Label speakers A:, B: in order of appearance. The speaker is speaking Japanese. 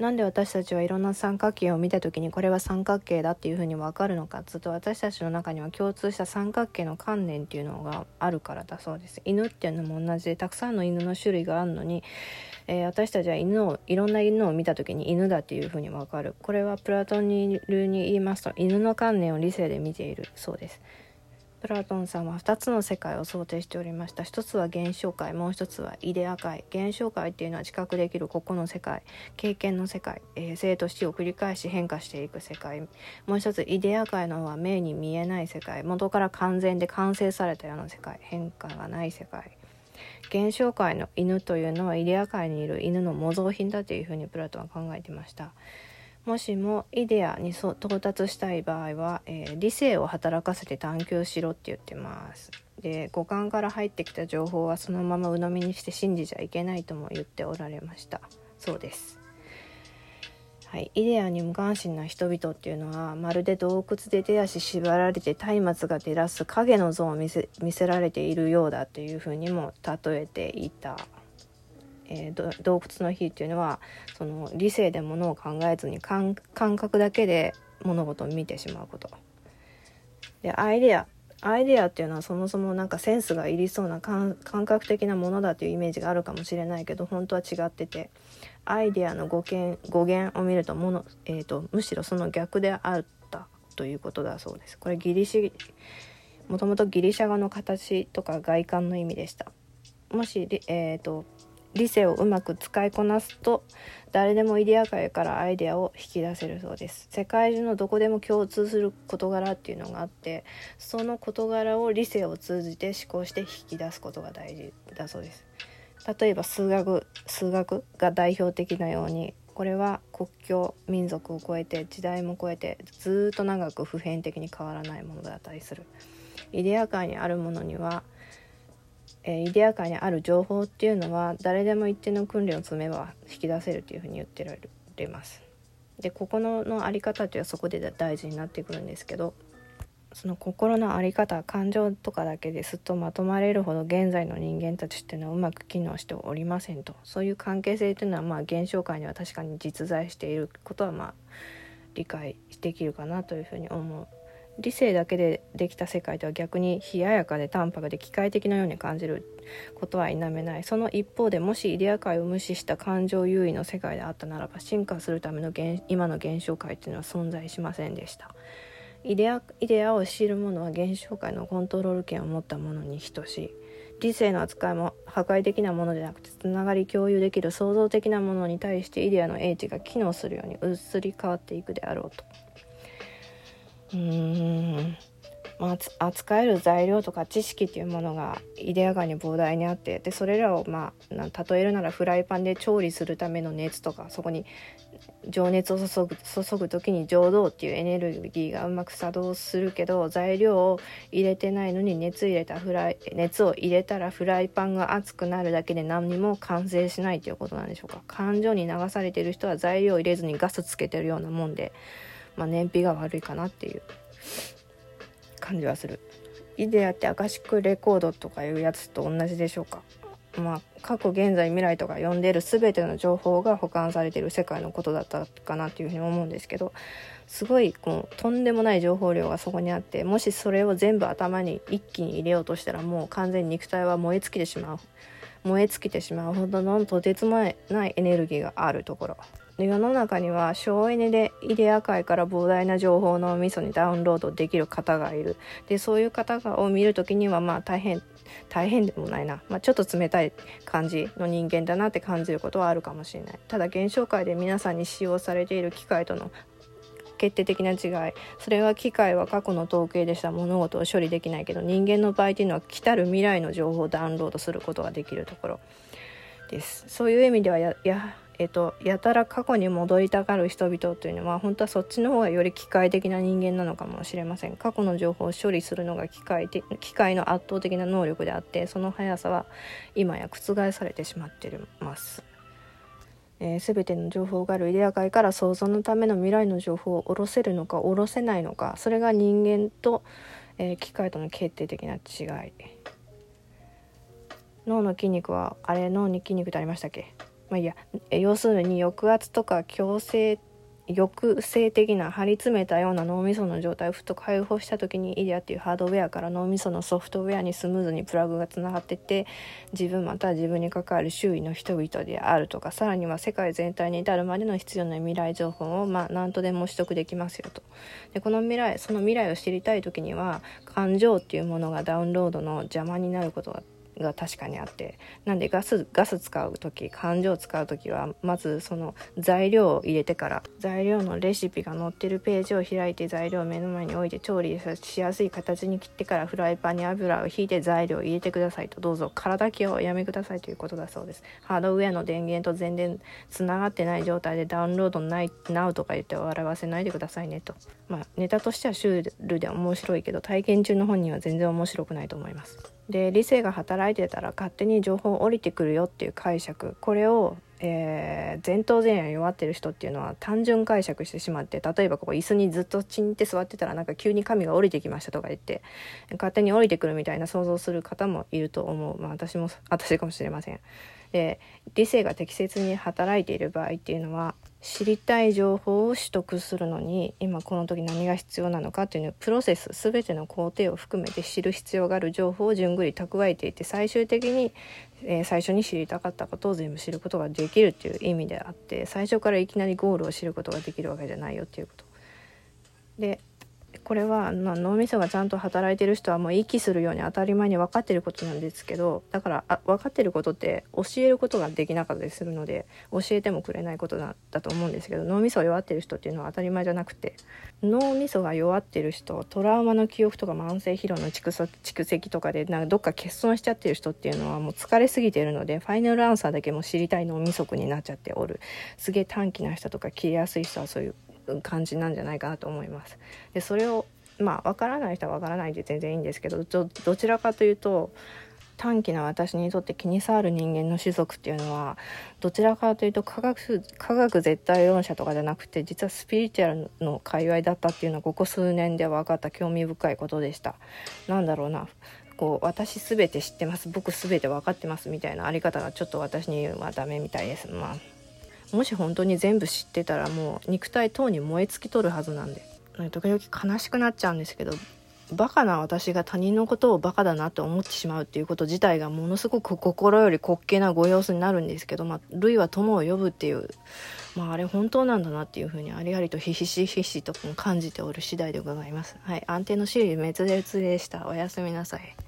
A: なんで私たちはいろんな三角形を見た時にこれは三角形だっていうふうに分かるのかずっと私たちの中には共通した三角形の観念っていうのがあるからだそうです。犬っていうのも同じ。でたくさんの犬の種類があるのに、えー、私たちは犬をいろんな犬を見た時に犬だっていうふうに分かる。これはプラトン流に言いますと犬の観念を理性で見ているそうです。プラトンさんは2つの世界を想定しておりました。一つは現象界もう一つはイデア界。現象界っていうのは知覚できる個々の世界。経験の世界、えー、生と死を繰り返し変化していく世界。もう一つイデア界のは目に見えない世界。元から完全で完成されたような世界。変化がない世界。現象界の犬というのはイデア界にいる犬の模造品だというふうにプラトンは考えてました。もしもイデアに到達したい場合は、えー、理性を働かせて探求しろって言ってます。で五感から入ってきた情報はそのまま鵜呑みにして信じちゃいけないとも言っておられました。そうです。はい、イデアに無関心な人々っていうのはまるで洞窟で手足縛られて松明が照らす影の像を見せ見せられているようだというふうにも例えていた。えー、洞窟の日っていうのはその理性でものを考えずに感覚だけで物事を見てしまうこと。でアイデアアイデアっていうのはそもそもなんかセンスがいりそうな感覚的なものだというイメージがあるかもしれないけど本当は違っててアイデアの語源語源を見るともの、えーと、むしろその逆であったということだそうです。これギリシもともとギリシャ語の形とか外観の意味でした。もし、えーと理性をうまく使いこなすと誰でもイデア界からアイデアを引き出せるそうです。世界中のどこでも共通する事柄っていうのがあってその事柄を理性を通じて思考して引き出すことが大事だそうです。例えば数学数学が代表的なようにこれは国境民族を超えて時代も超えてずっと長く普遍的に変わらないものだったりする。イデア界にあるものにはえー、イデア界にある情報っていうのは誰でも一定の訓練を積めば引き出せるというふうに言ってられます。でここのの在り方っていうのはそこで大事になってくるんですけどその心の在り方感情とかだけですっとまとまれるほど現在の人間たちっていうのはうまく機能しておりませんとそういう関係性っていうのはまあ現象界には確かに実在していることはまあ理解できるかなというふうに思う理性だけでできた世界とは逆に冷ややかで淡白で機械的なように感じることは否めない。その一方でもしイデア界を無視した感情優位の世界であったならば進化するための今の現象界っていうのは存在しませんでした。イデアイデアを知る者は現象界のコントロール権を持った者に等しい。理性の扱いも破壊的なものでなくてつながり共有できる創造的なものに対してイデアの英知が機能するように移り変わっていくであろうと。うんまあ、扱える材料とか知識っていうものがイデアガに膨大にあってでそれらを、まあ、例えるならフライパンで調理するための熱とかそこに情熱を注ぐ注ぐ時に浄土っていうエネルギーがうまく作動するけど材料を入れてないのに熱入れたフライ熱を入れたらフライパンが熱くなるだけで何にも完成しないということなんでしょうか感情に流されてる人は材料を入れずにガスつけてるようなもんで。まあ、燃費が悪いかなっていう感じはする。イデアってアカシックレコードとかいうやつと同じでしょうか。まあ、過去現在未来とか読んでる全ての情報が保管されてる世界のことだったかなっていうふうに思うんですけどすごいこうとんでもない情報量がそこにあってもしそれを全部頭に一気に入れようとしたらもう完全に肉体は燃え尽きてしまう。燃え尽きてしまうほどのとてつもないエネルギーがあるところ。世の中には省エネでイデア界から膨大な情報のみそにダウンロードできる方がいる。でそういう方を見る時にはまあ大変大変でもないな、まあ、ちょっと冷たい感じの人間だなって感じることはあるかもしれない。ただ現象界で皆さんに使用されている機械との決定的な違い。それは機械は過去の統計でした物事を処理できないけど人間の場合っていうのは来たる未来の情報をダウンロードすることができるところです。そういう意味ではややえっと、やたら過去に戻りたがる人々というのは本当はそっちの方がより機械的な人間なのかもしれません。過去の情報を処理するのが機械的機械の圧倒的な能力であってその速さは今や覆されてしまっています。えー、全ての情報があるイデア界から想像のための未来の情報を下ろせるのか下ろせないのかそれが人間と、えー、機械との決定的な違い。脳の筋肉はあれ脳に筋肉ってありましたっけ？まあいや要するに抑圧とか強制抑制的な張り詰めたような脳みその状態をふっと解放した時にイデアっていうハードウェアから脳みそのソフトウェアにスムーズにプラグがつながってて自分または自分に関わる周囲の人々であるとかさらには世界全体に至るまでの必要な未来情報をまあ何とでも取得できますよと。でこの未来その未来を知りたい時には感情っていうものがダウンロードの邪魔になることがが確かにあって。なんでガスガス使う時感情を使う時はまずその材料を入れてから材料のレシピが載ってるページを開いて材料を目の前に置いて調理しやすい形に切ってからフライパンに油をひいて材料を入れてくださいと。どうぞ体気をやめくださいということだそうです。ハードウェアの電源と全然つながってない状態でダウンロードない NOW とか言って笑わせないでくださいねと。まあネタとしてはシュールで面白いけど体験中の本人は全然面白くないと思います。で理性が働いてたら勝手に情報降りてくるよっていう解釈これを、えー、前頭前野弱ってる人っていうのは単純解釈してしまって例えばここ椅子にずっとチンって座ってたらなんか急に神が降りてきましたとか言って勝手に降りてくるみたいな想像する方もいると思う、まあ、私も私かもしれません。で理性が適切に働いている場合っていうのは知りたい情報を取得するのに今この時何が必要なのかっていうのをプロセス全ての工程を含めて知る必要がある情報を順繰り蓄えていて最終的に、えー、最初に知りたかったことを全部知ることができるっていう意味であって最初からいきなりゴールを知ることができるわけじゃないよっていうこと。でこれは脳みそがちゃんと働いてる人はもう息するように当たり前に分かってることなんですけどだからあ分かってることって教えることができなかったりするので教えてもくれないことだだと思うんですけど脳みそが弱ってる人っていうのは当たり前じゃなくて脳みそが弱ってる人トラウマの記憶とか慢性疲労の蓄積とかでなんかどっか欠損しちゃってる人っていうのはもう疲れすぎてるのでファイナルアンサーだけも知りたい脳みそになっちゃっておる。すげえ短気な人とか切れやすい人はそういう感じなんじゃないかなと思います。でそれをまあ分からない人は分からないで全然いいんですけどどちらかというと短期な私にとって気に障る人間の種族っていうのはどちらかというと科学科学絶対論者とかじゃなくて実はスピリチュアルの界隈だったっていうのはここ数年で分かった興味深いことでした。なんだろうなこう私全て知ってます僕全て分かってますみたいなあり方がちょっと私にはダメみたいです。まあもし本当に全部知ってたらもう肉体等に燃え尽きとるはずなんで時々悲しくなっちゃうんですけどバカな私が他人のことをバカだなって思ってしまうっていうこと自体がものすごく心より滑稽なご様子になるんですけど、まあ、類は友を呼ぶっていう、まあ、あれ本当なんだなっていうふうにありありとひしひしと感じておる次第でございます。はい、安定のシリー滅裂でした。おやすみなさい。